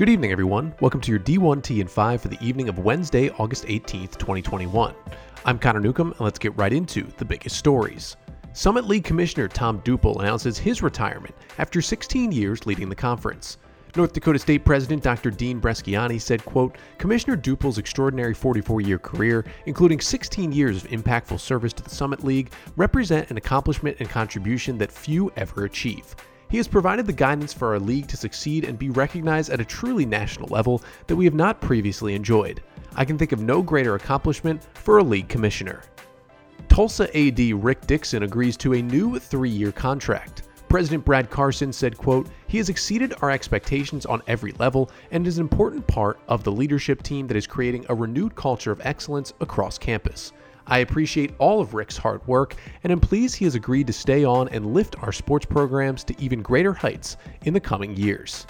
Good evening, everyone. Welcome to your D1T and 5 for the evening of Wednesday, August 18th, 2021. I'm Connor Newcomb, and let's get right into the biggest stories. Summit League Commissioner Tom Douple announces his retirement after 16 years leading the conference. North Dakota State President Dr. Dean Bresciani said, quote, Commissioner Douple's extraordinary 44-year career, including 16 years of impactful service to the Summit League, represent an accomplishment and contribution that few ever achieve. He has provided the guidance for our league to succeed and be recognized at a truly national level that we have not previously enjoyed. I can think of no greater accomplishment for a league commissioner. Tulsa AD Rick Dickson agrees to a new three-year contract. President Brad Carson said, quote, He has exceeded our expectations on every level and is an important part of the leadership team that is creating a renewed culture of excellence across campus. I appreciate all of Rick's hard work and am pleased he has agreed to stay on and lift our sports programs to even greater heights in the coming years.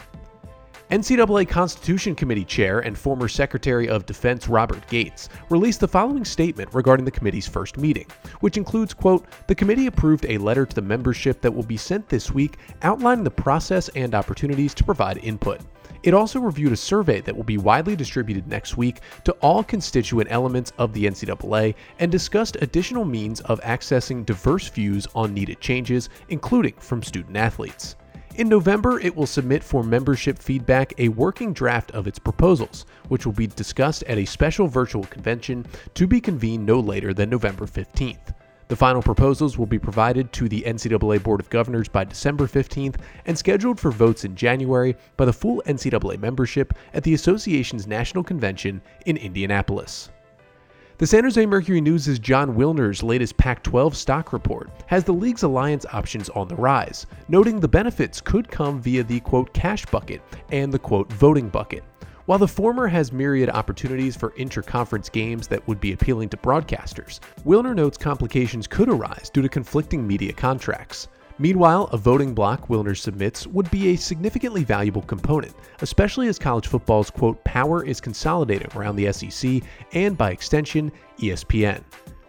NCAA Constitution Committee Chair and former Secretary of Defense Robert Gates released the following statement regarding the committee's first meeting, which includes, quote, "The committee approved a letter to the membership that will be sent this week outlining the process and opportunities to provide input. It also reviewed a survey that will be widely distributed next week to all constituent elements of the NCAA and discussed additional means of accessing diverse views on needed changes, including from student athletes. In November, it will submit for membership feedback a working draft of its proposals, which will be discussed at a special virtual convention to be convened no later than November 15th. The final proposals will be provided to the NCAA Board of Governors by December 15th and scheduled for votes in January by the full NCAA membership at the association's national convention in Indianapolis. The San Jose Mercury News' Jon Wilner's latest Pac 12 stock report has the league's alliance options on the rise, noting the benefits could come via the quote cash bucket and the quote voting bucket. While the former has myriad opportunities for interconference games that would be appealing to broadcasters, Wilner notes complications could arise due to conflicting media contracts. Meanwhile, a voting block Wilner submits would be a significantly valuable component, especially as college football's quote power is consolidating around the SEC and by extension, ESPN.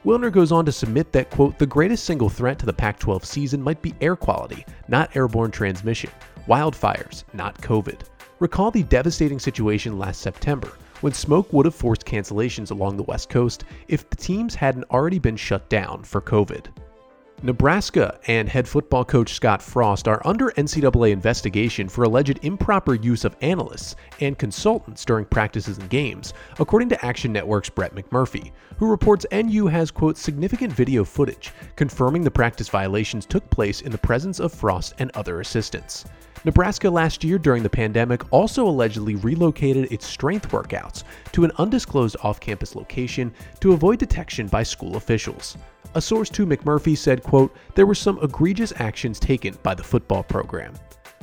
Wilner goes on to submit that quote the greatest single threat to the Pac-12 season might be air quality, not airborne transmission, wildfires, not COVID. Recall the devastating situation last September when smoke would have forced cancellations along the West Coast if the teams hadn't already been shut down for COVID. Nebraska and head football coach Scott Frost are under NCAA investigation for alleged improper use of analysts and consultants during practices and games, according to Action Network's Brett McMurphy, who reports NU has, quote, significant video footage confirming the practice violations took place in the presence of Frost and other assistants. Nebraska last year during the pandemic also allegedly relocated its strength workouts to an undisclosed off campus location to avoid detection by school officials. A source to McMurphy said, quote, there were some egregious actions taken by the football program.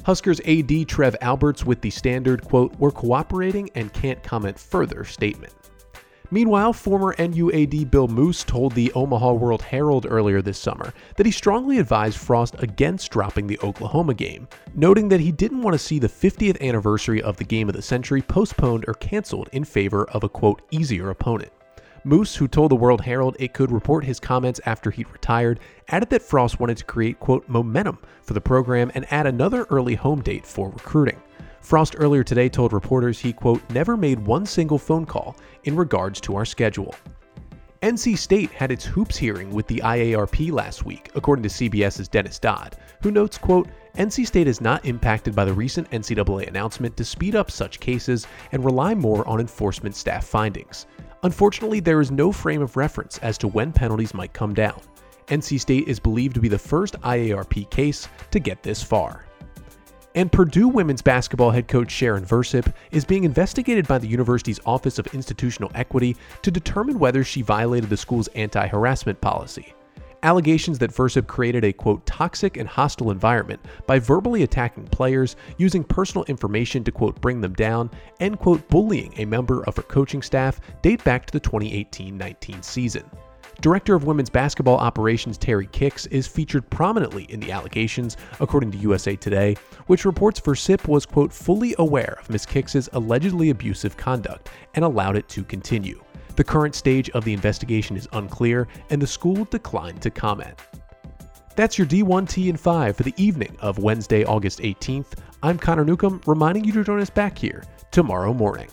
Huskers AD Trev Alberts with the standard, quote, we're cooperating and can't comment further statement. Meanwhile, former NUAD Bill Moos told the Omaha World Herald earlier this summer that he strongly advised Frost against dropping the Oklahoma game, noting that he didn't want to see the 50th anniversary of the game of the century postponed or canceled in favor of a quote easier opponent. Moos, who told the World Herald it could report his comments after he'd retired, added that Frost wanted to create, quote, momentum for the program and add another early home date for recruiting. Frost earlier today told reporters he, quote, never made one single phone call in regards to our schedule. NC State had its hoops hearing with the IARP last week, according to CBS's Dennis Dodd, who notes, quote, NC State is not impacted by the recent NCAA announcement to speed up such cases and rely more on enforcement staff findings. Unfortunately, there is no frame of reference as to when penalties might come down. NC State is believed to be the first IARP case to get this far. And Purdue women's basketball head coach Sharon Versyp is being investigated by the university's Office of Institutional Equity to determine whether she violated the school's anti harassment policy. Allegations that Versyp created a quote toxic and hostile environment by verbally attacking players, using personal information to quote bring them down, and quote bullying a member of her coaching staff date back to the 2018 19 season. Director of Women's Basketball Operations Terry Kix is featured prominently in the allegations, according to USA Today, which reports Versyp was, quote, fully aware of Ms. Kix's allegedly abusive conduct and allowed it to continue. The current stage of the investigation is unclear, and the school declined to comment. That's your D1T and 5 for the evening of Wednesday, August 18th. I'm Connor Newcomb, reminding you to join us back here tomorrow morning.